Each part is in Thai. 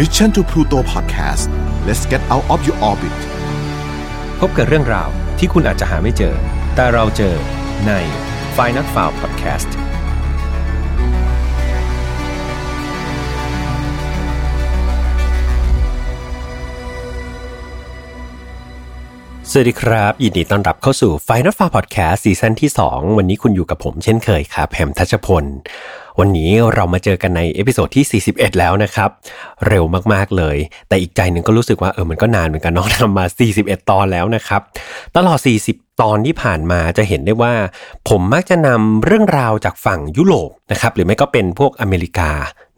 Mission to Pluto Podcast let's get out of your orbit พบกับเรื่องราวที่คุณอาจจะหาไม่เจอ แต่เราเจอใน f i n a l f i l e Podcast สวัสดีครับ ยินดีต้อนรับเข้าสู่ Final f a r Podcast ซีซั่นที่ 2 วันนี้คุณอยู่กับผมเช่นเคยครับแฮมทัชพล วันนี้เรามาเจอกันใน episode ที่ 41 แล้วนะครับ เร็วมากๆเลย แต่อีกใจหนึ่งก็รู้สึกว่าเออมันก็นานเหมือนกันเนาะทำมา 41 ตอนแล้วนะครับ ตลอด 40 ตอนที่ผ่านมาจะเห็นได้ว่า ผมมักจะนำเรื่องราวจากฝั่งยุโรปนะครับหรือไม่ก็เป็นพวกอเมริกา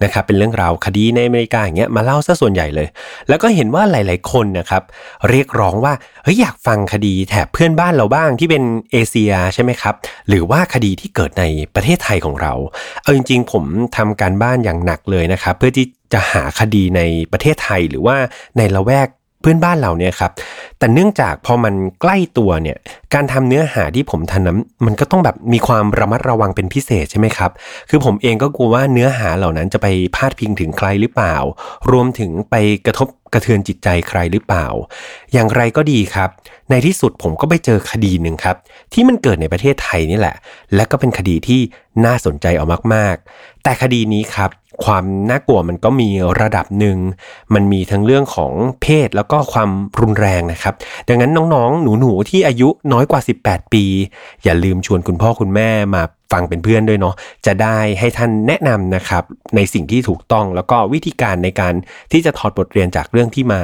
นะครับเป็นเรื่องราวคดีในอเมริกาอย่างเงี้ยมาเล่าซะส่วนใหญ่เลย แล้วก็เห็นว่าหลาย ๆ คนนะครับเรียกร้องว่าเฮ้ยอยากฟังคดีแถบเพื่อนบ้านเราบ้างที่เป็นเอเชียใช่ไหมครับหรือว่าคดีที่เกิดในประเทศไทยของเรา เอาจริง ๆ ผมทำการบ้านอย่างหนักเลยนะครับ เพื่อที่จะหาคดีในประเทศไทยหรือว่าในละแวกเพื่อนบ้านเราเนี่ยครับ แต่เนื่องจากพอมันใกล้ตัวเนี่ยการทำเนื้อหาที่ผมทำนั้นมันก็ต้องแบบมีความระมัดระวังเป็นพิเศษใช่ไหมครับ คือผมเองก็กลัวว่าเนื้อหาเหล่านั้นจะไปพาดพิงถึงใครหรือเปล่า รวมถึงไปกระทบกระเทือนจิตใจใครหรือเปล่า อย่างไรก็ดีครับ ในที่สุดผมก็ไปเจอคดีหนึ่งครับ ที่มันเกิดในประเทศไทยนี่แหละ และก็เป็นคดีที่น่าสนใจเอามาก ๆ แต่คดีนี้ครับความน่ากลัวมันก็มีระดับหนึ่ง มันมีทั้งเรื่องของเพศแล้วก็ความรุนแรงนะครับ ดังนั้นน้องๆ หนูๆ ที่อายุน้อย้อยกว่า 18 ปี อย่าลืมชวนคุณพ่อคุณแม่มาฟังเป็นเพื่อนด้วยเนาะจะได้ให้ท่านแนะนำนะครับในสิ่งที่ถูกต้องแล้วก็วิธีการในการที่จะถอดบทเรียนจากเรื่องที่มา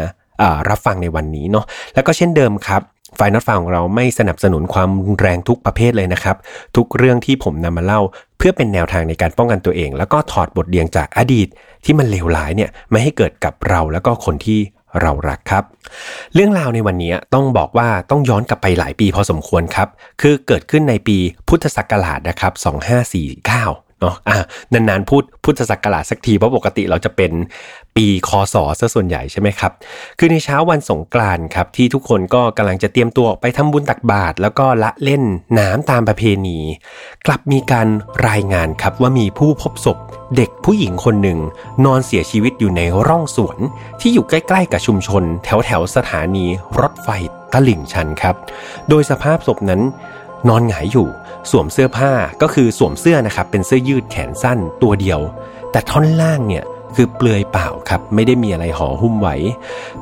รับฟังในวันนี้เนาะแล้วก็เช่นเดิมครับไฟนอตฟังของเราไม่สนับสนุนความรุนแรงทุกประเภทเลยนะครับ ทุกเรื่องที่ผมนำมาเล่า เพื่อเป็นแนวทางในการป้องกันตัวเอง แล้วก็ถอดบทเรียนจากอดีตที่มันเลวร้ายเนี่ยไม่ให้เกิดกับเราแล้วก็คนที่ เรารักครับ เรื่องราวในวันนี้ต้องบอกว่าต้องย้อนกลับไปหลายปีพอสมควรครับ คือเกิดขึ้นในปีพุทธศักราชนะครับ 2549 นาะอ่านานๆพูดพุทธศักราชสักทีเพราะปกติเราจะเป็นปีคศซะส่วนใหญ่ใช่ไหมครับ คือในเช้าวันสงกรานต์ครับที่ทุกคนก็กำลังจะเตรียมตัวไปทำบุญตักบาตรแล้วก็ละเล่นน้ำตามประเพณี กลับมีการรายงานครับว่ามีผู้พบศพเด็กผู้หญิงคนหนึ่ง นอนเสียชีวิตอยู่ในร่องสวน ที่อยู่ใกล้ๆกับชุมชน แถวๆสถานีรถไฟตลิ่งชันครับ โดยสภาพศพนั้น นอนหงายอยู่ สวมเสื้อผ้าก็คือสวมเสื้อนะครับเป็นเสื้อยืดแขนสั้นตัวเดียว แต่ท่อนล่างเนี่ย คือเปลือยเปล่าครับ ไม่ได้มีอะไรห่อหุ้มไว้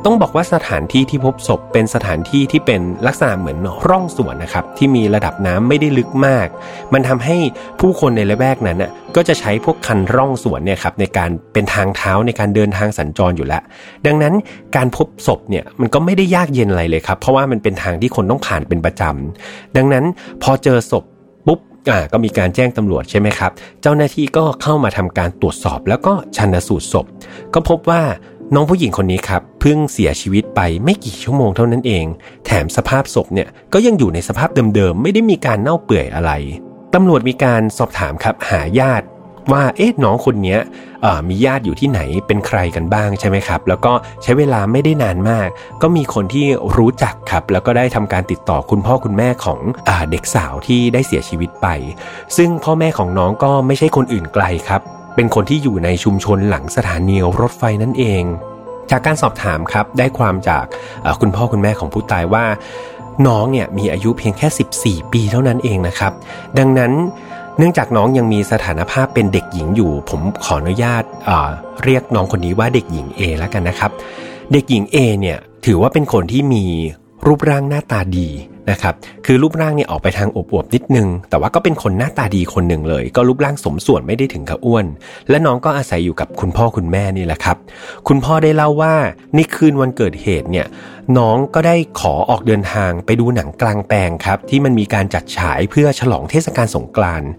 ต้องบอกว่าสถานที่ที่พบศพเป็นสถานที่ที่เป็นลักษณะเหมือนร่องสวนนะครับ ที่มีระดับน้ำไม่ได้ลึกมาก มันทำให้ผู้คนในละแวกนั้นน่ะก็จะใช้พวกคันร่องสวนเนี่ยครับในการเป็นทางเท้าในการเดินทางสัญจรอยู่แล้ว ดังนั้นการพบศพเนี่ยมันก็ไม่ได้ยากเย็นอะไรเลยครับ เพราะว่ามันเป็นทางที่คนต้องผ่านเป็นประจำดังนั้นพอเจอศพ อ่าก็มีการแจ้งตำรวจใช่ไหมครับ เจ้าหน้าที่ก็เข้ามาทำการตรวจสอบแล้วก็ชันสูตรศพ ก็พบว่าน้องผู้หญิงคนนี้ครับเพิ่งเสียชีวิตไปไม่กี่ชั่วโมงเท่านั้นเอง แถมสภาพศพเนี่ยก็ยังอยู่ในสภาพเดิมๆ ไม่ได้มีการเน่าเปื่อยอะไรตำรวจมีการสอบถามครับหาญาติ ว่าเอ๊ะน้องคนนี้มีญาติอยู่ที่ไหนเป็นใครกันบ้างใช่ไหมครับ แล้วก็ใช้เวลาไม่ได้นานมาก ก็มีคนที่รู้จักครับ แล้วก็ได้ทำการติดต่อคุณพ่อคุณแม่ของอเด็กสาวที่ได้เสียชีวิตไป ซึ่งพ่อแม่ของน้องก็ไม่ใช่คนอื่นไกลครับ เป็นคนที่อยู่ในชุมชนหลังสถานีรถไฟนั่นเอง จากการสอบถามครับได้ความจากคุณพ่อคุณแม่ของผู้ตายว่า น้องเนี่ยมีอายุเพียงแค่ 14 ปีเท่านั้นเองนะครับ ดังนั้น เนื่องจากน้องยังมีสถานภาพเป็นเด็กหญิงอยู่ ผมขออนุญาตเเรียกน้องคนนี้ว่าเด็กหญิง A แล้วกันนะครับ เด็กหญิง A เนี่ยถือว่าเป็นคนที่มีรูปร่างหน้าตาดีนะครับ คือรูปร่างเนี่ยออกไปทางอวบๆนิดนึง แต่ว่าก็เป็นคนหน้าตาดีคนหนึ่งเลย ก็รูปร่างสมส่วนไม่ได้ถึงกับอ้วน และน้องก็อาศัยอยู่กับคุณพ่อคุณแม่นี่แหละครับ คุณพ่อได้เล่าว่าในคืนวันเกิดเหตุเนี่ยน้องก็ได้ขอออกเดินทางไปดูหนังกลางแปลงครับ ที่มันมีการจัดฉายเพื่อฉลองเทศกาลสงกรานต์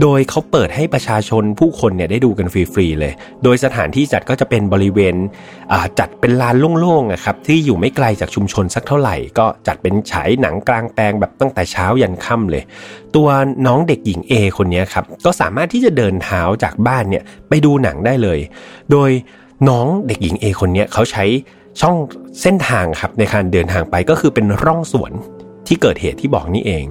โดยเขาเปิดให้ประชาชนผู้คนเนี่ยได้ดูกันฟรีๆเลย โดยสถานที่จัดก็จะเป็นบริเวณจัดเป็นลานโล่งๆนะครับที่อยู่ไม่ไกลจากชุมชนสักเท่าไหร่ ก็จัดเป็นฉายหนังกลางแปลงแบบตั้งแต่เช้ายันค่ำเลย ตัวน้องเด็กหญิง A คนนี้ครับก็สามารถที่จะเดินเท้าจากบ้านเนี่ยไปดูหนังได้เลย โดยน้องเด็กหญิง A คนนี้เขาใช้ ช่องเส้นทางครับในการเดินทางไปก็คือเป็นร่องสวนที่เกิดเหตุที่บอกนี่เอง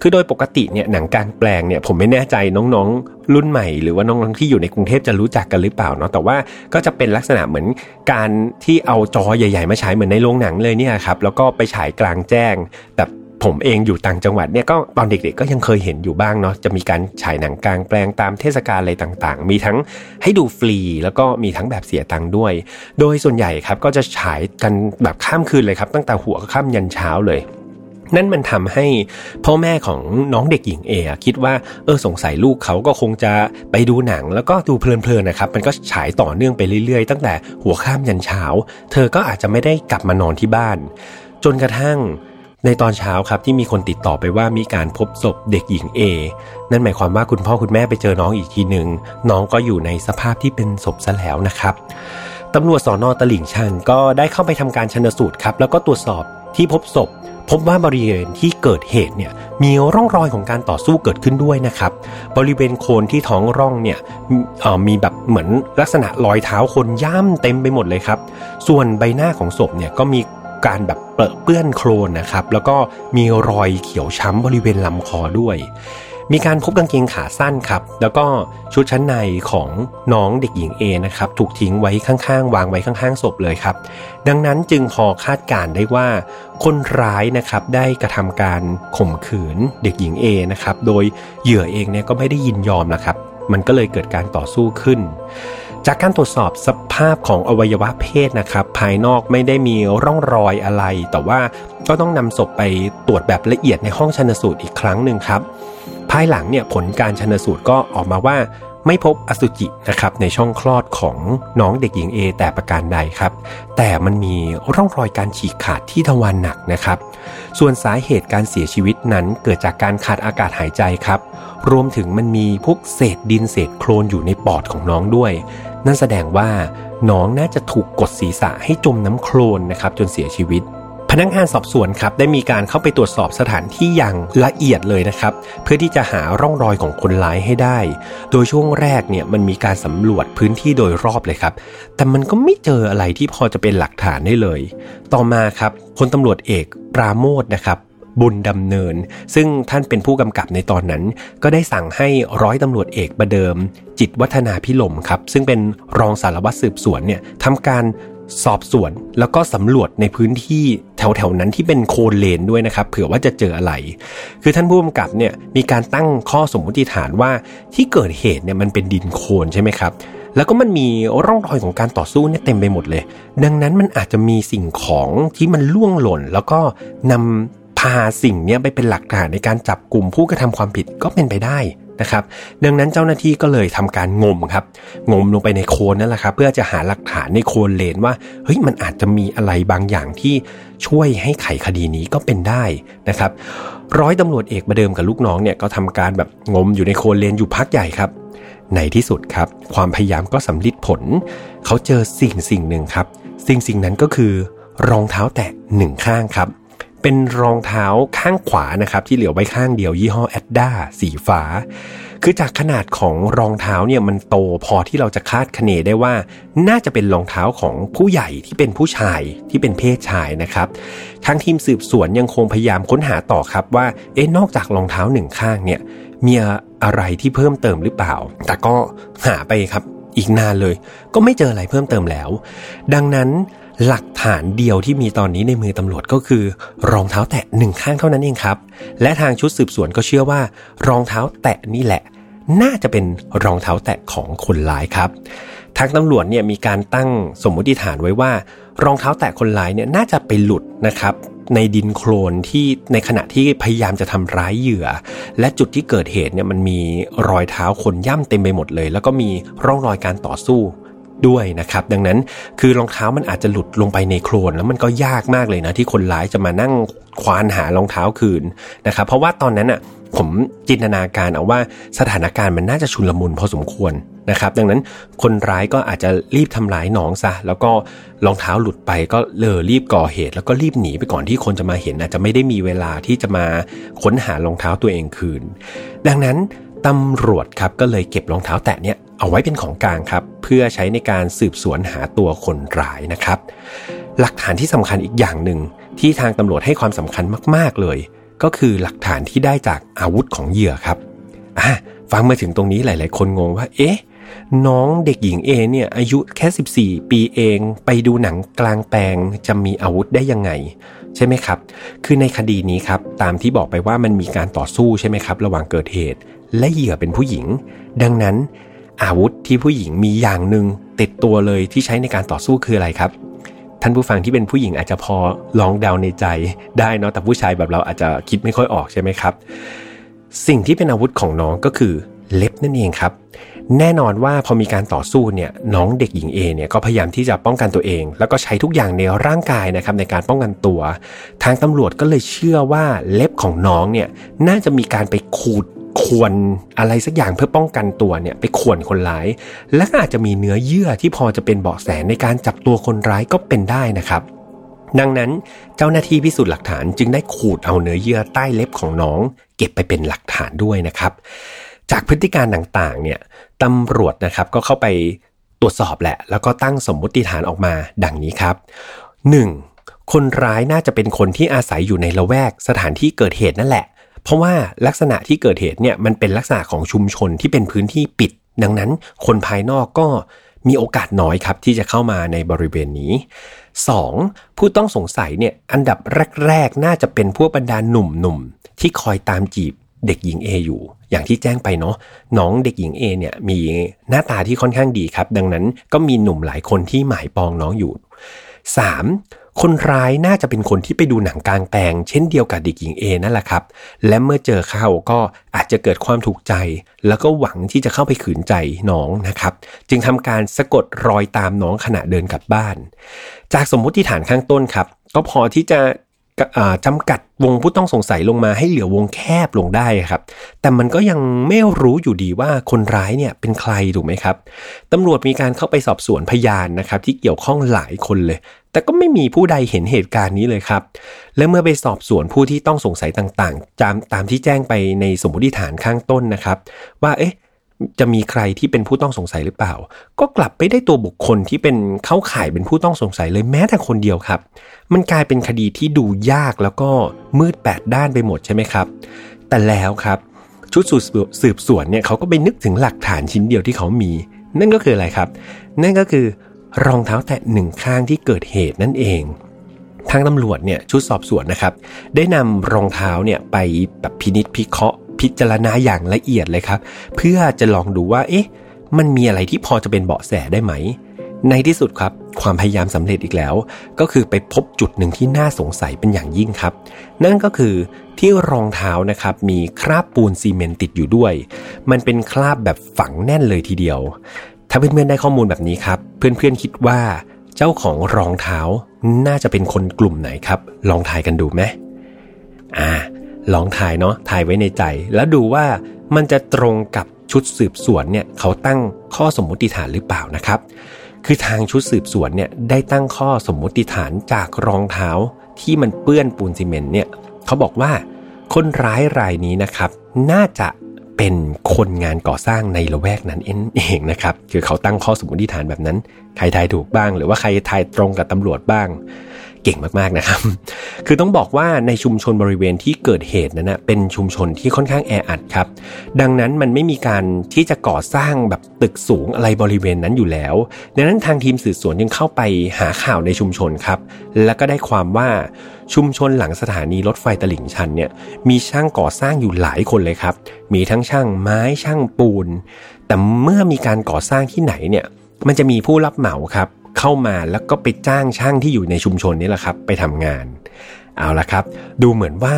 คือโดยปกติเนี่ยหนังกลางแปลงเนี่ยผมไม่แน่ใจน้องๆ รุ่นใหม่ หรือว่าน้องๆที่อยู่ในกรุงเทพจะรู้จักกันหรือเปล่าเนาะแต่ว่าก็จะเป็นลักษณะเหมือนการที่เอาจอใหญ่ ๆ มาฉายเหมือนในโรงหนังเลยเนี่ยครับแล้วก็ไปฉายกลางแจ้งแบบ ผมเองอยู่ต่างจังหวัดเนี่ยก็ตอนเด็กๆก็ยังเคยเห็นอยู่บ้างเนาะจะมีการฉายหนังกลางแปลงตามเทศกาลอะไรต่างๆ มีทั้งให้ดูฟรีแล้วก็มีทั้งแบบเสียตังค์ด้วย โดยส่วนใหญ่ครับก็จะฉายกันแบบข้ามคืนเลยครับ ตั้งแต่หัวค่ำยันเช้าเลยนั่นมันทำให้พ่อแม่ของน้องเด็กหญิงเอคิดว่าเออสงสัยลูกเขาก็คงจะไปดูหนังแล้วก็ดูเพลินๆนะครับ มันก็ฉายต่อเนื่องไปเรื่อยๆ ตั้งแต่หัวค่ำยันเช้า เธอก็อาจจะไม่ได้กลับมานอนที่บ้าน จนกระทั่ง ในตอนเช้าครับที่มีคนติดต่อไปว่ามีการพบศพเด็กหญิง A นั่นหมายความว่าคุณพ่อคุณแม่ไปเจอน้องอีกทีหนึ่งน้องก็อยู่ในสภาพที่เป็นศพซะแล้วนะครับตำรวจสอนอตลิ่งชันก็ได้เข้าไปทำการชนสูตรครับแล้วก็ตรวจสอบที่พบศพ พบว่าบริเวณที่เกิดเหตุเนี่ยมีร่องรอยของการต่อสู้เกิดขึ้นด้วยนะครับ บริเวณโคนที่ท้องร่องเนี่ยมีแบบเหมือนลักษณะรอยเท้าคนย่ำเต็มไปหมดเลยครับ ส่วนใบหน้าของศพเนี่ยก็มี การแบบเปื้อนโคลนนะครับ แล้วก็มีรอยเขียวช้ำบริเวณลำคอด้วย มีการพบกางเกงขาสั้นครับ แล้วก็ชุดชั้นในของน้องเด็กหญิงเอนะครับ ถูกทิ้งไว้ข้างๆ วางไว้ข้างๆศพเลยครับ ดังนั้นจึงพอคาดการได้ว่า คนร้ายนะครับได้กระทำการข่มขืนเด็กหญิงเอนะครับ โดยเหยื่อเองเนี่ยก็ไม่ได้ยินยอมนะครับ มันก็เลยเกิดการต่อสู้ขึ้น จากการตรวจสอบสภาพของอวัยวะเพศนะครับ ภายนอกไม่ได้มีร่องรอยอะไร แต่ว่าก็ต้องนำศพไปตรวจแบบละเอียดในห้องชนสูตรอีกครั้งหนึ่งครับ ภายหลังเนี่ยผลการชนสูตรก็ออกมาว่า ไม่พบอสุจินะครับในช่องคลอดของน้องเด็กหญิงเอแต่ประการใดครับ แต่มันมีร่องรอยการฉีกขาดที่ทวารหนักนะครับ ส่วนสาเหตุการเสียชีวิตนั้นเกิดจากการขาดอากาศหายใจครับ รวมถึงมันมีพวกเศษดินเศษโคลนอยู่ในปอดของน้องด้วย นั่นแสดงว่าน้องน่าจะถูกกดศีรษะให้จมน้ำโคลนนะครับจนเสียชีวิต พนักงานสอบสวนครับได้มีการเข้าไปตรวจสอบสถานที่อย่างละเอียดเลยนะครับ เพื่อที่จะหาร่องรอยของคนร้ายให้ได้ โดยช่วงแรกเนี่ยมันมีการสำรวจพื้นที่โดยรอบเลยครับ แต่มันก็ไม่เจออะไรที่พอจะเป็นหลักฐานได้เลย ต่อมาครับพลตำรวจเอกปราโมทนะครับบุญดำเนิน ซึ่งท่านเป็นผู้กำกับในตอนนั้น ก็ได้สั่งให้ร้อยตำรวจเอกประเดิม จิตวัฒนาพิลมครับ ซึ่งเป็นรองสารวัตรสืบสวนเนี่ยทำการ สอบสวน แล้วก็สำรวจในพื้นที่แถวๆนั้นที่เป็นโคลนเลนด้วยนะครับ เผื่อว่าจะเจออะไร คือท่านผู้กำกับเนี่ยมีการตั้งข้อสมมติฐานว่าที่เกิดเหตุเนี่ยมันเป็นดินโคลนใช่ไหมครับแล้วก็มันมีร่องรอยของการต่อสู้เนี่ยเต็มไปหมดเลย ดังนั้นมันอาจจะมีสิ่งของที่มันล่วงหล่น แล้วก็นำพาสิ่งนี้ไปเป็นหลักฐานในการจับกลุ่มผู้กระทำความผิดก็เป็นไปได้ นะครับ ดังนั้นเจ้าหน้าที่ก็เลยทำการงมครับ งมลงไปในโคลนนั่นแหละครับ เพื่อจะหาหลักฐานในโคลนเลนว่า เฮ้ย มันอาจจะมีอะไรบางอย่างที่ช่วยให้ไขคดีนี้ก็เป็นได้นะครับ ร้อยตำรวจเอกมาเดิมกับลูกน้องเนี่ยก็ทำการแบบงมอยู่ในโคลนเลนอยู่พักใหญ่ครับในที่สุดครับ ความพยายามก็สำลิดผล เขาเจอสิ่งสิ่งหนึ่งครับ สิ่งสิ่งนั้นก็คือ รองเท้าแตะหนึ่งข้างครับ เป็นรองเท้าข้างขวานะครับที่เหลือไว้ข้างเดียวยี่ห้อแอดด้าสีฟ้า คือจากขนาดของรองเท้าเนี่ยมันโตพอที่เราจะคาดคะเนได้ว่า น่าจะเป็นรองเท้าของผู้ใหญ่ที่เป็นผู้ชายที่เป็นเพศชายนะครับทางทีมสืบสวนยังคงพยายามค้นหาต่อครับว่าเอ๊ะนอกจากรองเท้าหนึ่งข้างเนี่ยมีอะไรที่เพิ่มเติมหรือเปล่า แต่ก็หาไปครับอีกนานเลย ก็ไม่เจออะไรเพิ่มเติมแล้ว ดังนั้น หลักฐานเดียวที่มีตอนนี้ในมือตำรวจก็คือ รองเท้าแตะหนึ่งข้างเท่านั้นเองครับ และทางชุดสืบสวนก็เชื่อว่า รองเท้าแตะนี่แหละ น่าจะเป็นรองเท้าแตะของคนร้ายครับ ทางตำรวจเนี่ยมีการตั้งสมมติฐานไว้ว่า รองเท้าแตะคนร้ายเนี่ยน่าจะไปหลุดนะครับในดินโคลนที่ในขณะที่พยายามจะทำร้ายเหยื่อ และจุดที่เกิดเหตุเนี่ยมันมีรอยเท้าคนย่ำเต็มไปหมดเลย แล้วก็มีร่องรอยการต่อสู้ ด้วยนะครับ ดังนั้นคือรองเท้ามันอาจจะหลุดลงไปในโคลนแล้วมันก็ยากมากเลยนะ ที่คนร้ายจะมานั่งควานหารองเท้าคืนนะครับ เพราะว่าตอนนั้นอะผมจินตนาการเอาว่าสถานการณ์มันน่าจะชุนลมุนพอสมควรนะครับ ดังนั้นคนร้ายก็อาจจะรีบทำร้ายน้องซะ แล้วก็รองเท้าหลุดไปก็เลยรีบก่อเหตุ แล้วก็รีบหนีไปก่อนที่คนจะมาเห็น อาจจะไม่ได้มีเวลาที่จะมาค้นหารองเท้าตัวเองคืน ดังนั้น ตำรวจครับก็เลยเก็บรองเท้าแตะเนี่ยเอาไว้เป็นของกลางครับ เพื่อใช้ในการสืบสวนหาตัวคนร้ายนะครับ หลักฐานที่สำคัญอีกอย่างหนึ่งที่ทางตำรวจให้ความสำคัญมากๆเลย ก็คือหลักฐานที่ได้จากอาวุธของเหยื่อครับอะฟังมาถึงตรงนี้หลาย ๆ คนงงว่า เอ๊ะ น้องเด็กหญิงเอเนี่ยอายุแค่ 14 ปีเอง ไปดูหนังกลางแปลงจะมีอาวุธได้ยังไง ใช่ไหมครับ คือในคดีนี้ครับ ตามที่บอกไปว่ามันมีการต่อสู้ใช่ไหมครับ ระหว่างเกิดเหตุ และเหยื่อเป็นผู้หญิง ดังนั้น อาวุธที่ผู้หญิงมีอย่างหนึ่งติดตัวเลยที่ใช้ในการต่อสู้คืออะไรครับ ท่านผู้ฟังที่เป็นผู้หญิงอาจจะพอลองเดาในใจได้เนาะแต่ผู้ชายแบบเราอาจจะคิดไม่ค่อยออกใช่ไหมครับ สิ่งที่เป็นอาวุธของน้องก็คือเล็บนั่นเองครับแน่นอนว่าพอมีการต่อสู้เนี่ยน้องเด็กหญิงเอเนี่ยก็พยายามที่จะป้องกันตัวเอง แล้วก็ใช้ทุกอย่างในร่างกายนะครับในการป้องกันตัว ทางตำรวจก็เลยเชื่อว่าเล็บของน้องเนี่ยน่าจะมีการไปขูด ข่วนอะไรสักอย่างเพื่อป้องกันตัวเนี่ยไปข่วนคนร้าย และก็อาจจะมีเนื้อเยื่อที่พอจะเป็นเบาะแสในการจับตัวคนร้ายก็เป็นได้นะครับดังนั้นเจ้าหน้าที่พิสูจน์หลักฐานจึงได้ขูดเอาเนื้อเยื่อใต้เล็บของน้อง เก็บไปเป็นหลักฐานด้วยนะครับ จากพฤติการต่างๆเนี่ยตำรวจนะครับก็เข้าไปตรวจสอบแหละ แล้วก็ตั้งสมมุติฐานออกมาดังนี้ครับ 1. คนร้ายน่าจะเป็นคนที่อาศัยอยู่ในละแวกสถานที่เกิดเหตุนั่นแหละ เพราะว่าลักษณะที่เกิดเหตุเนี่ยมันเป็นลักษณะของชุมชนที่เป็นพื้นที่ปิด ดังนั้นคนภายนอกก็มีโอกาสน้อยครับที่จะเข้ามาในบริเวณนี้ 2. ผู้ต้องสงสัยเนี่ยอันดับแรกๆ น่าจะเป็นพวกบรรดาหนุ่มๆ ที่คอยตามจีบเด็กหญิง A อยู่ อย่างที่แจ้งไปเนาะน้องเด็กหญิง A เนี่ยมีหน้าตาที่ค่อนข้างดีครับ ดังนั้นก็มีหนุ่มหลายคนที่หมายปองน้องอยู่ 3. คนร้ายน่าจะเป็นคนที่ไปดูหนังกลางแปลง เช่นเดียวกับเด็กหญิง A นั่นแหละครับ และเมื่อเจอเข้าก็อาจจะเกิดความถูกใจ แล้วก็หวังที่จะเข้าไปขืนใจน้องนะครับ จึงทำการสะกดรอยตามน้องขณะเดินกลับบ้าน จากสมมุติฐานข้างต้นครับ ก็พอที่จะ จำกัดวงผู้ต้องสงสัยลงมาให้เหลือวงแคบลงได้ครับ แต่มันก็ยังไม่รู้อยู่ดีว่าคนร้ายเนี่ยเป็นใครถูกไหมครับตำรวจมีการเข้าไปสอบสวนพยานนะครับที่เกี่ยวข้องหลายคนเลย แต่ก็ไม่มีผู้ใดเห็นเหตุการณ์นี้เลยครับ และเมื่อไปสอบสวนผู้ที่ต้องสงสัยต่างๆตามตามที่แจ้งไปในสมมติฐานข้างต้นนะครับ ว่าเอ๊ะ จะมีใครที่เป็นผู้ต้องสงสัยหรือเปล่า ก็กลับไปได้ตัวบุคคลที่เป็นเข้าข่ายเป็นผู้ต้องสงสัยเลยแม้แต่คนเดียวครับ มันกลายเป็นคดีที่ดูยากแล้วก็มืดแปดด้านไปหมดใช่ไหมครับ แต่แล้วครับชุดสืบสวนเนี่ยเขาก็ไปนึกถึงหลักฐานชิ้นเดียวที่เขามี นั่นก็คืออะไรครับ นั่นก็คือรองเท้าแตะหนึ่งข้างที่เกิดเหตุนั่นเองทางตำรวจเนี่ยชุดสอบสวนนะครับ ได้นำรองเท้าเนี่ยไปแบบพินิษพิเคราะห์ พิจารณาอย่างละเอียดเลยครับ เพื่อจะลองดูว่า เอ๊ะ มันมีอะไรที่พอจะเป็นเบาะแสได้ไหม ในที่สุดครับ ความพยายามสำเร็จอีกแล้ว ก็คือไปพบจุดหนึ่งที่น่าสงสัยเป็นอย่างยิ่งครับ นั่นก็คือที่รองเท้านะครับมีคราบปูนซีเมนต์ติดอยู่ด้วย มันเป็นคราบแบบฝังแน่นเลยทีเดียว ถ้าเพื่อนๆได้ข้อมูลแบบนี้ครับ เพื่อนๆคิดว่าเจ้าของรองเท้าน่าจะเป็นคนกลุ่มไหนครับ ลองทายกันดูไหมอ่า ลองถ่ายเนาะถ่ายไว้ในใจ แล้วดูว่ามันจะตรงกับชุดสืบสวนเนี่ยเขาตั้งข้อสมมติฐานหรือเปล่านะครับ คือทางชุดสืบสวนเนี่ยได้ตั้งข้อสมมติฐานจากรองเท้าที่มันเปื้อนปูนซีเมนต์เนี่ยเขาบอกว่าคนร้ายรายนี้นะครับ น่าจะเป็นคนงานก่อสร้างในละแวกนั้นเองนะครับ คือเขาตั้งข้อสมมติฐานแบบนั้น ใครทายถูกบ้าง หรือว่าใครทายตรงกับตำรวจบ้าง เก่งมากๆนะครับ คือต้องบอกว่าในชุมชนบริเวณที่เกิดเหตุนั้นนะเป็นชุมชนที่ค่อนข้างแออัดครับ ดังนั้นมันไม่มีการที่จะก่อสร้างแบบตึกสูงอะไรบริเวณนั้นอยู่แล้ว ดังนั้นทางทีมสืบสวนยังเข้าไปหาข่าวในชุมชนครับ แล้วก็ได้ความว่าชุมชนหลังสถานีรถไฟตลิ่งชันเนี่ยมีช่างก่อสร้างอยู่หลายคนเลยครับ มีทั้งช่างไม้ช่างปูน แต่เมื่อมีการก่อสร้างที่ไหนเนี่ยมันจะมีผู้รับเหมาครับ เข้ามาแล้วก็ไปจ้างช่างที่อยู่ในชุมชนนี้แหละครับ ไปทำงาน เอาละครับ ดูเหมือนว่า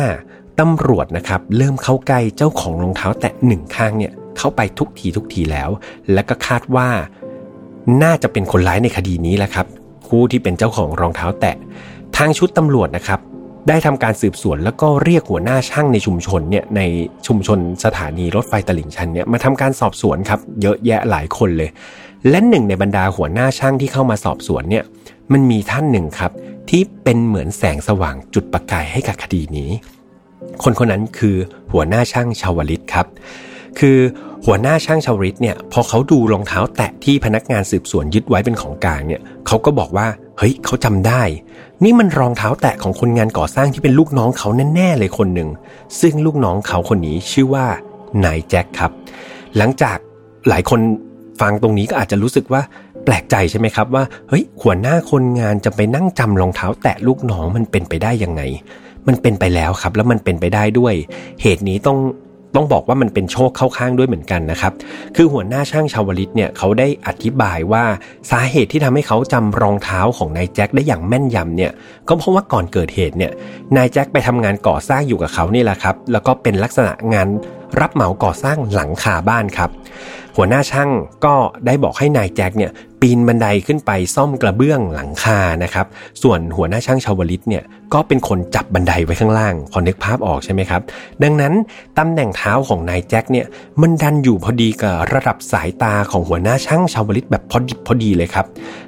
ตำรวจนะครับ เริ่มเข้าใกล้เจ้าของรองเท้าแตะหนึ่งข้างเนี่ยเข้าไปทุกทีทุกทีแล้ว และก็คาดว่า น่าจะเป็นคนร้ายในคดีนี้แหละครับผู้ที่เป็นเจ้าของรองเท้าแตะ ทางชุดตำรวจนะครับ ได้ทำการสืบสวนแล้วก็เรียกหัวหน้าช่างในชุมชนเนี่ยในชุมชนสถานีรถไฟตลิ่งชันเนี่ยมาทำการสอบสวนครับ เยอะแยะหลายคนเลย และหนึ่งในบรรดาหัวหน้าช่างที่เข้ามาสอบสวนเนี่ยมันมีท่านหนึ่งครับ ที่เป็นเหมือนแสงสว่างจุดประกายให้กับคดีนี้ คนคนนั้นคือหัวหน้าช่างชาวลิตครับ คือหัวหน้าช่างชาวริตเนี่ยพอเขาดูรองเท้าแตะที่พนักงานสืบสวนยึดไว้เป็นของกลางเนี่ยเขาก็บอกว่าเฮ้ยเขาจำได้ นี่มันรองเท้าแตะของคนงานก่อสร้างที่เป็นลูกน้องเขาแน่ๆเลยคนหนึ่งซึ่งลูกน้องเขาคนนี้ชื่อว่านายแจ็คครับ หลังจากหลายคน ฟังตรงนี้ก็อาจจะรู้สึกว่าแปลกใจใช่ไหมครับว่าเฮ้ยหัวหน้าคนงานจะไปนั่งจำรองเท้า แตะลูกน้องมันเป็นไปได้ยังไง มันเป็นไปแล้วครับ แล้วมันเป็นไปได้ด้วย เหตุนี้ต้องต้องบอกว่ามันเป็นโชคเข้าข้างด้วยเหมือนกันนะครับ คือหัวหน้าช่างชาวลิตเนี่ยเขาได้อธิบายว่าสาเหตุที่ทำให้เขาจำรองเท้าของนายแจ็คได้อย่างแม่นยำเนี่ย ก็เพราะว่าก่อนเกิดเหตุเนี่ย นายแจ็คไปทำงานก่อสร้างอยู่กับเขานี่แหละครับ แล้วก็เป็นลักษณะงานรับเหมาก่อสร้างหลังคาบ้านครับ หัวหน้าช่างก็ได้บอกให้นายแจ็คเนี่ย ปีนบันไดขึ้นไปซ่อมกระเบื้องหลังคานะครับ ส่วนหัวหน้าช่างชาวลิตเนี่ยก็เป็นคนจับบันไดไว้ข้างล่าง พอนึกภาพออกใช่ไหมครับ ดังนั้นตำแหน่งเท้าของนายแจ็คเนี่ยมันดันอยู่พอดีกับระดับสายตาของหัวหน้าช่างชาวลิตแบบพอดิบพอดีเลยครับ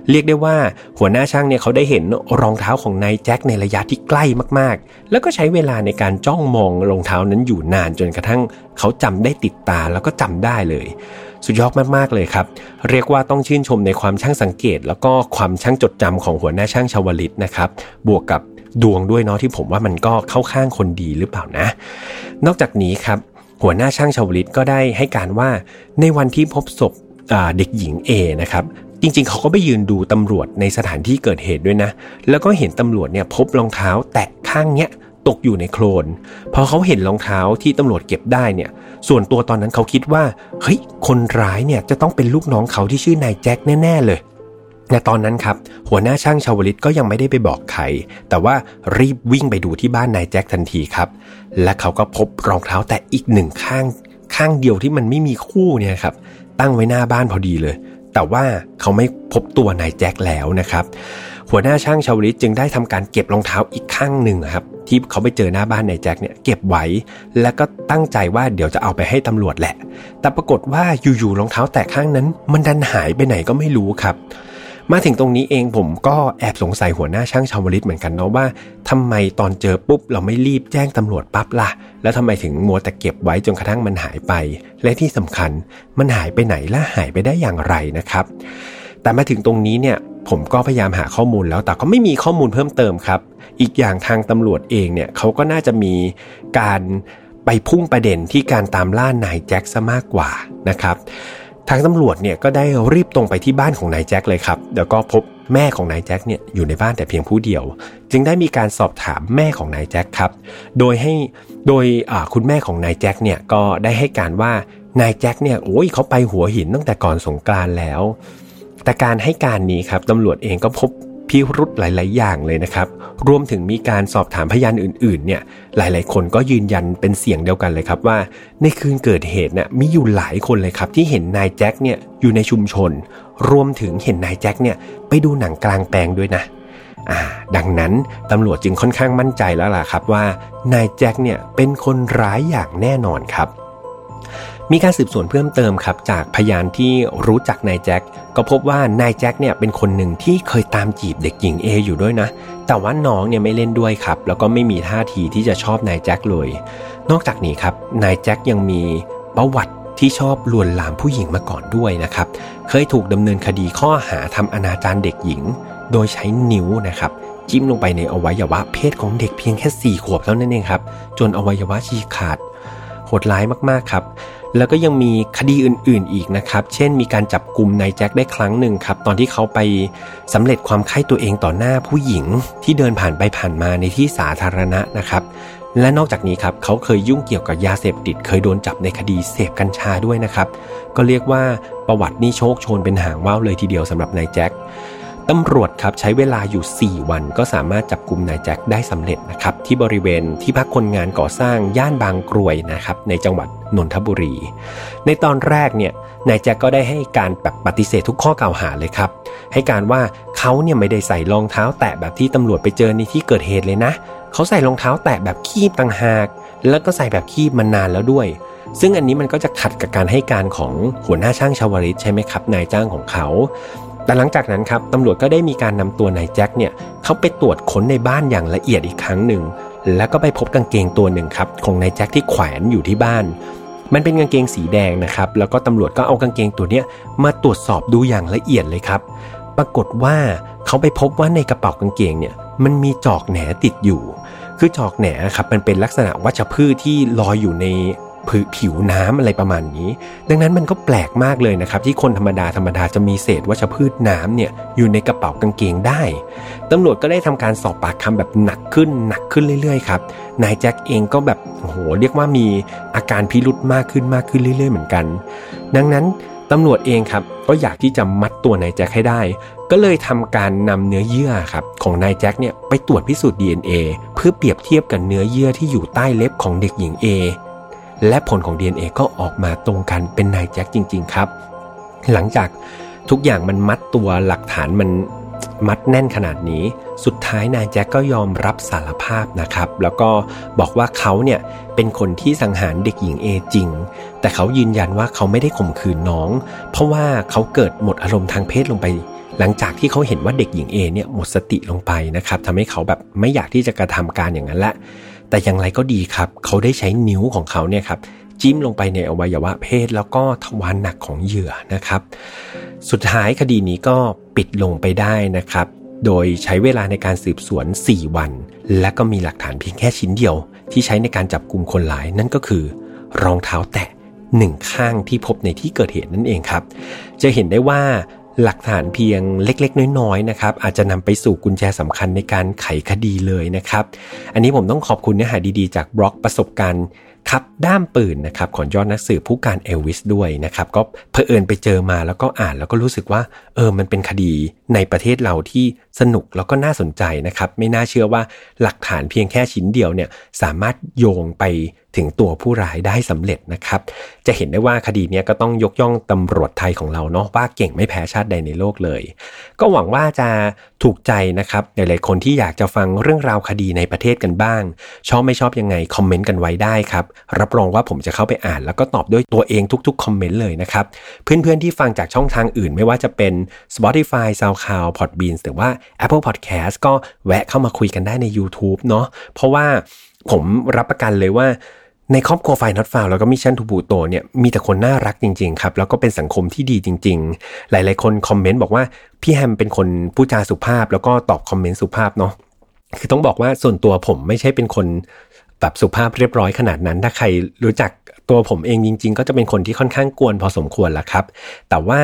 เรียกได้ว่าหัวหน้าช่างเนี่ยเขาได้เห็นรองเท้าของนายแจ็คในระยะที่ใกล้มากๆ แล้วก็ใช้เวลาในการจ้องมองรองเท้านั้นอยู่นานจนกระทั่งเขาจำได้ติดตาแล้วก็จำได้เลย สุดยอดมากๆเลยครับ เรียกว่าต้องชื่นชมในความช่างสังเกต แล้วก็ความช่างจดจำของหัวหน้าช่างชาวลิตนะครับ บวกกับดวงด้วยเนาะที่ผมว่ามันก็เข้าข้างคนดีหรือเปล่านะ นอกจากนี้ครับ หัวหน้าช่างชาวลิตก็ได้ให้การว่าในวันที่พบศพเด็กหญิง A นะครับจริงๆ เขาก็ไปยืนดูตำรวจในสถานที่เกิดเหตุด้วยนะ แล้วก็เห็นตำรวจเนี่ยพบรองเท้าแตะข้างเนี้ย ตกอยู่ในโคลนพอเขาเห็นรองเท้าที่ตำรวจเก็บได้เนี่ย ส่วนตัวตอนนั้นเขาคิดว่าเฮ้ยคนร้ายเนี่ยจะต้องเป็นลูกน้องเขาที่ชื่อนายแจ็คแน่ ๆ เลยในตอนนั้นครับ หัวหน้าช่างชาวลิตก็ยังไม่ได้ไปบอกใคร แต่ว่ารีบวิ่งไปดูที่บ้านนายแจ็คทันทีครับ และเขาก็พบรองเท้าแต่อีกหนึ่งข้างข้างเดียวที่มันไม่มีคู่เนี่ยครับ ตั้งไว้หน้าบ้านพอดีเลย แต่ว่าเขาไม่พบตัวนายแจ็คแล้วนะครับ หัวหน้าช่างชาวลิตจึงได้ทำการเก็บรองเท้าอีกข้างหนึ่งครับที่เขาไปเจอหน้าบ้านนายแจ็คเนี่ยเก็บไว้ แล้วก็ตั้งใจว่าเดี๋ยวจะเอาไปให้ตำรวจแหละ แต่ปรากฏว่าอยู่ๆรองเท้าแตะข้างนั้น มันดันหายไปไหนก็ไม่รู้ครับ มาถึงตรงนี้เองผมก็แอบสงสัยหัวหน้าช่างชาวลิตเหมือนกันเนาะว่าทำไมตอนเจอปุ๊บเราไม่รีบแจ้งตำรวจปั๊บล่ะ แล้วทำไมถึงมัวแต่เก็บไว้จนกระทั่งมันหายไป และที่สำคัญมันหายไปไหนและหายไปได้อย่างไรนะครับ แต่มาถึงตรงนี้เนี่ย ผมก็พยายามหาข้อมูลแล้วแต่ก็ไม่มีข้อมูลเพิ่มเติมครับ อีกอย่างทางตำรวจเองเนี่ยเขาก็น่าจะมีการไปพุ่งประเด็นที่การตามล่านายแจ็คซะมากกว่านะครับ ทางตำรวจเนี่ยก็ได้รีบตรงไปที่บ้านของนายแจ็คเลยครับเดี๋ยวก็พบแม่ของนายแจ็คเนี่ยอยู่ในบ้านแต่เพียงผู้เดียว จึงได้มีการสอบถามแม่ของนายแจ็คครับ โดยให้โดยคุณแม่ของนายแจ็คเนี่ยก็ได้ให้การว่านายแจ็คเนี่ยโอ้ยเขาไปหัวหินตั้งแต่ก่อนสงกรานแล้ว แต่การให้การนี้ครับตำรวจเองก็พบพิรุธหลาย ๆ อย่างเลยนะครับ รวมถึงมีการสอบถามพยานอื่น ๆ เนี่ย หลาย ๆ คนก็ยืนยันเป็นเสียงเดียวกันเลยครับว่า ในคืนเกิดเหตุเนี่ยมีอยู่หลายคนเลยครับที่เห็นนายแจ็คเนี่ยอยู่ในชุมชน รวมถึงเห็นนายแจ็คเนี่ยไปดูหนังกลางแปลงด้วยนะอ่าดังนั้นตำรวจจึงค่อนข้างมั่นใจแล้วล่ะครับว่านายแจ็คเนี่ยเป็นคนร้ายอย่างแน่นอนครับ มีการสืบสวนเพิ่มเติมครับจากพยานที่รู้จักนายแจ็คก็พบว่านายแจ็คเนี่ยเป็นคนหนึ่งที่เคยตามจีบเด็กหญิงเออยู่ด้วยนะ แต่ว่าน้องเนี่ยไม่เล่นด้วยครับ แล้วก็ไม่มีท่าทีที่จะชอบนายแจ็คเลย นอกจากนี้ครับนายแจ็คยังมีประวัติที่ชอบลวนลามผู้หญิงมาก่อนด้วยนะครับ เคยถูกดำเนินคดีข้อหาทำอนาจารเด็กหญิง โดยใช้นิ้วนะครับจิ้มลงไปในอวัยวะเพศของเด็กเพียงแค่ 4 ขวบเท่านั้นเองครับ จนอวัยวะฉีกขาด โหดร้ายมากๆครับ แล้วก็ยังมีคดีอื่นๆอีกนะครับ เช่นมีการจับกลุ่มนายแจ็คได้ครั้งหนึ่งครับ ตอนที่เขาไปสำเร็จความไข้ตัวเองต่อหน้าผู้หญิงที่เดินผ่านไปผ่านมาในที่สาธารณะนะครับ และนอกจากนี้ครับเขาเคยยุ่งเกี่ยวกับยาเสพติด เคยโดนจับในคดีเสพกัญชาด้วยนะครับ ก็เรียกว่าประวัตินี่โชคโชนเป็นหางว่าวเลยทีเดียวสำหรับนายแจ็คตำรวจครับใช้เวลาอยู่ 4 วันก็สามารถจับกลุ่มนายแจ็คได้สำเร็จนะครับที่บริเวณที่พักคนงานก่อสร้างย่านบางกรวยนะครับในจังหวัด นนทบุรี ในตอนแรกเนี่ยนายแจ็คก็ได้ให้การแบบปฏิเสธทุกข้อกล่าวหาเลยครับ ให้การว่าเขาเนี่ยไม่ได้ใส่รองเท้าแตะแบบที่ตำรวจไปเจอในที่เกิดเหตุเลยนะ เขาใส่รองเท้าแตะแบบคีบต่างหาก แล้วก็ใส่แบบคีบมานานแล้วด้วย ซึ่งอันนี้มันก็จะขัดกับการให้การของหัวหน้าช่างชาวริตใช่ไหมครับ นายจ้างของเขาแต่หลังจากนั้นครับตำรวจก็ได้มีการนำตัวนายแจ็คเนี่ยเขาไปตรวจค้นในบ้านอย่างละเอียดอีกครั้งหนึ่ง แล้วก็ไปพบกางเกงตัวหนึ่งครับของนายแจ็คที่แขวนอยู่ที่บ้าน มันเป็นกางเกงสีแดงนะครับ แล้วก็ตำรวจก็เอากางเกงตัวเนี้ยมาตรวจสอบดูอย่างละเอียดเลยครับ ปรากฏว่าเขาไปพบว่าในกระเป๋ากางเกงเนี่ยมันมีจอกแหนติดอยู่ คือจอกแหนครับมันเป็นลักษณะวัชพืชที่ลอยอยู่ใน ผิวน้ำอะไรประมาณนี้ ดังนั้นมันก็แปลกมากเลยนะครับ ที่คนธรรมดาธรรมดาจะมีเศษวัชพืชน้ำเนี่ยอยู่ในกระเป๋ากางเกงได้ตำรวจก็ได้ทำการสอบปากคำแบบหนักขึ้นหนักขึ้นเรื่อยๆครับนายแจ็คเองก็แบบโหเรียกว่ามีอาการพิรุธมากขึ้นมากขึ้นเรื่อย ๆ เหมือนกัน ดังนั้นตำรวจเองครับก็อยากที่จะมัดตัวนายแจ็คให้ได้ ก็เลยทำการนำเนื้อเยื่อครับของนายแจ็คเนี่ยไปตรวจพิสูจน์ DNA เพื่อเปรียบเทียบกับเนื้อเยื่อที่อยู่ใต้เล็บของเด็กหญิง A และผลของ DNA ก็ออกมาตรงกันเป็นนายแจ็คจริง ๆ ครับ หลังจากทุกอย่างมันมัดตัวหลักฐานมันมัดแน่นขนาดนี้ สุดท้ายนายแจ็คก็ยอมรับสารภาพนะครับ แล้วก็บอกว่าเขาเนี่ยเป็นคนที่สังหารเด็กหญิงเอจริง แต่เขายืนยันว่าเขาไม่ได้ข่มขืนน้อง เพราะว่าเขาเกิดหมดอารมณ์ทางเพศลงไป หลังจากที่เขาเห็นว่าเด็กหญิงเอเนี่ยหมดสติลงไปนะครับทำให้เขาแบบไม่อยากที่จะกระทำการอย่างนั้นละ แต่อย่างไรก็ดีครับ เขาได้ใช้นิ้วของเขาเนี่ยครับจิ้มลงไปในอวัยวะเพศแล้วก็ทวารหนักของเหยื่อนะครับ สุดท้ายคดีนี้ก็ปิดลงไปได้นะครับ โดยใช้เวลาในการสืบสวน 4 วัน และก็มีหลักฐานเพียงแค่ชิ้นเดียว ที่ใช้ในการจับกลุ่มคนหลายนั่นก็คือ รองเท้าแตะหนึ่งข้างที่พบในที่เกิดเหตุนั่นเองครับ จะเห็นได้ว่า หลักฐานเพียงเล็กๆ น้อยๆนะครับอาจจะนำไปสู่กุญแจสำคัญในการไขคดีเลยนะครับ อันนี้ผมต้องขอบคุณเนื้อหาดีๆ จากบล็อกประสบการณ์ ครับด้ามปืนนะครับของยอดนักสืบผู้การเอลวิสด้วยนะครับก็เพอเอิญไปเจอมาแล้วก็อ่านแล้วก็รู้สึกว่าเออมันเป็นคดีในประเทศเราที่สนุกแล้วก็น่าสนใจนะครับไม่น่าเชื่อว่าหลักฐานเพียงแค่ชิ้นเดียวเนี่ยสามารถโยงไปถึงตัวผู้ร้ายได้สำเร็จนะครับ จะเห็นได้ว่าคดีนี้ก็ต้องยกย่องตำรวจไทยของเราเนาะว่าเก่งไม่แพ้ชาติใดในโลกเลย ก็หวังว่าจะถูกใจนะครับหลายๆคนที่อยากจะฟังเรื่องราวคดีในประเทศกันบ้าง ชอบไม่ชอบยังไงคอมเมนต์กันไว้ได้ครับรับรองว่าผมจะเข้าไปอ่าน แล้วก็ตอบด้วยตัวเองทุกๆคอมเมนต์เลยนะครับ เพื่อนๆที่ฟังจากช่องทางอื่นไม่ว่าจะเป็น Spotify SoundCloud Podbean หรือว่า Apple Podcast ก็แวะเข้ามาคุยกันได้ใน YouTube เนาะเพราะว่าผมรับประกันเลยว่าในครอบครัว File Not Found แล้วก็ Mission To Pluto เนี่ยมีแต่คนน่ารักจริงๆครับ แล้วก็เป็นสังคมที่ดีจริง ๆ หลายๆคน comment บอกว่า พี่แฮมเป็นคนพูดจาสุภาพ แล้วก็ตอบ comment สุภาพเนาะคือต้องบอกว่าส่วนตัวผมไม่ใช่เป็นคน แบบสุภาพเรียบร้อยขนาดนั้น ถ้าใครรู้จักตัวผมเองจริง ๆ ก็จะเป็นคนที่ค่อนข้างกวนพอสมควรละครับ แต่ว่า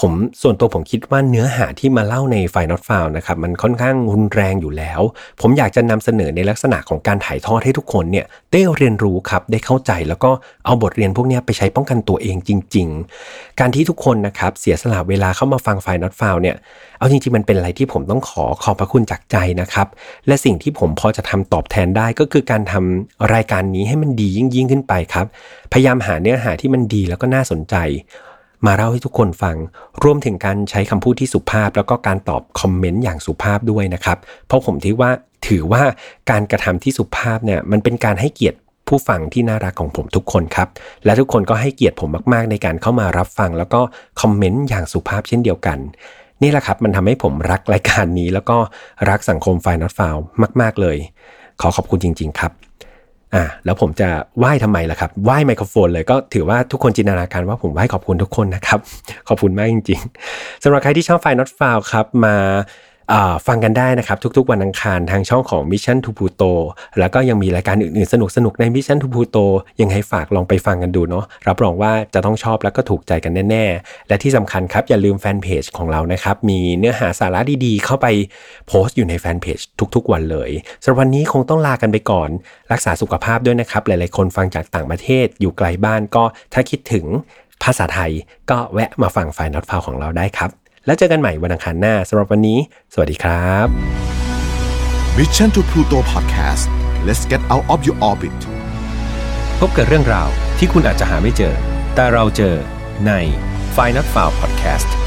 ผมส่วนตัวผมคิดว่าเนื้อหาที่มาเล่าในไฟนอตฟาวนะครับมันค่อนข้างรุนแรงอยู่แล้ว ผมอยากจะนำเสนอในลักษณะของการถ่ายทอดให้ทุกคนเนี่ยได้เรียนรู้ครับได้เข้าใจแล้วก็เอาบทเรียนพวกนี้ไปใช้ป้องกันตัวเองจริง ๆ การที่ทุกคนนะครับเสียสละเวลาเข้ามาฟังไฟนอตฟาวเนี่ยเอาจริงๆมันเป็นอะไรที่ผมต้องขอขอบพระคุณจากใจนะครับและสิ่งที่ผมพอจะทำตอบแทนได้ก็คือการทำรายการนี้ให้มันดียิ่งยิ่งขึ้นไปครับ พยายามหาเนื้อหาที่มันดีแล้วก็น่าสนใจ มาเล่าให้ทุกคนฟัง รวมถึงการใช้คำพูดที่สุภาพ แล้วก็การตอบคอมเมนต์อย่างสุภาพด้วยนะครับ เพราะผมถือว่าถือว่าการกระทำที่สุภาพเนี่ยมันเป็นการให้เกียรติผู้ฟังที่น่ารักของผมทุกคนครับ และทุกคนก็ให้เกียรติผมมากๆ ในการเข้ามารับฟัง แล้วก็คอมเมนต์อย่างสุภาพเช่นเดียวกัน นี่แหละครับ มันทำให้ผมรักรายการนี้ แล้วก็รักสังคมไฟนอตฟาวมาก ๆ เลย ขอขอบคุณจริง ๆ ครับ อ่าแล้วผมจะไหว้ทำไมล่ะครับไหว้ไมโครโฟนเลยก็ถือว่าทุกคนจินตนาการว่าผมไหว้ขอบคุณทุกคนนะครับ ขอบคุณมากจริง ๆสำหรับใครที่ชอบไฟนอตฟาวครับมา ฟังกันได้นะครับ ทุกๆ วันอังคารทางช่องของ Mission to Pluto แล้วก็ยังมีรายการอื่นๆ สนุกๆ ใน Mission to Pluto ยังให้ฝากลองไปฟังกันดูเนาะรับรองว่าจะต้องชอบแล้วก็ถูกใจกันแน่ๆ และที่สำคัญครับ อย่าลืมแฟนเพจของเรานะครับ มีเนื้อหาสาระดีๆ เข้าไปโพสต์อยู่ในแฟนเพจทุกๆ วันเลยสำหรับวันนี้คงต้องลากันไปก่อน รักษาสุขภาพด้วยนะครับ หลายๆ คนฟังจากต่างประเทศอยู่ไกลบ้านก็ถ้าคิดถึงภาษาไทยก็แวะมาฟังไฟน์นอตฟาวของเราได้ครับ แล้วเจอกันใหม่วันอังคารหน้าสำหรับวันนี้ สวัสดีครับ Mission to Pluto Podcast let's get out of your orbit พบกับเรื่องราวที่คุณอาจจะหาไม่เจอ แต่เราเจอใน f i n a l f i l e Podcast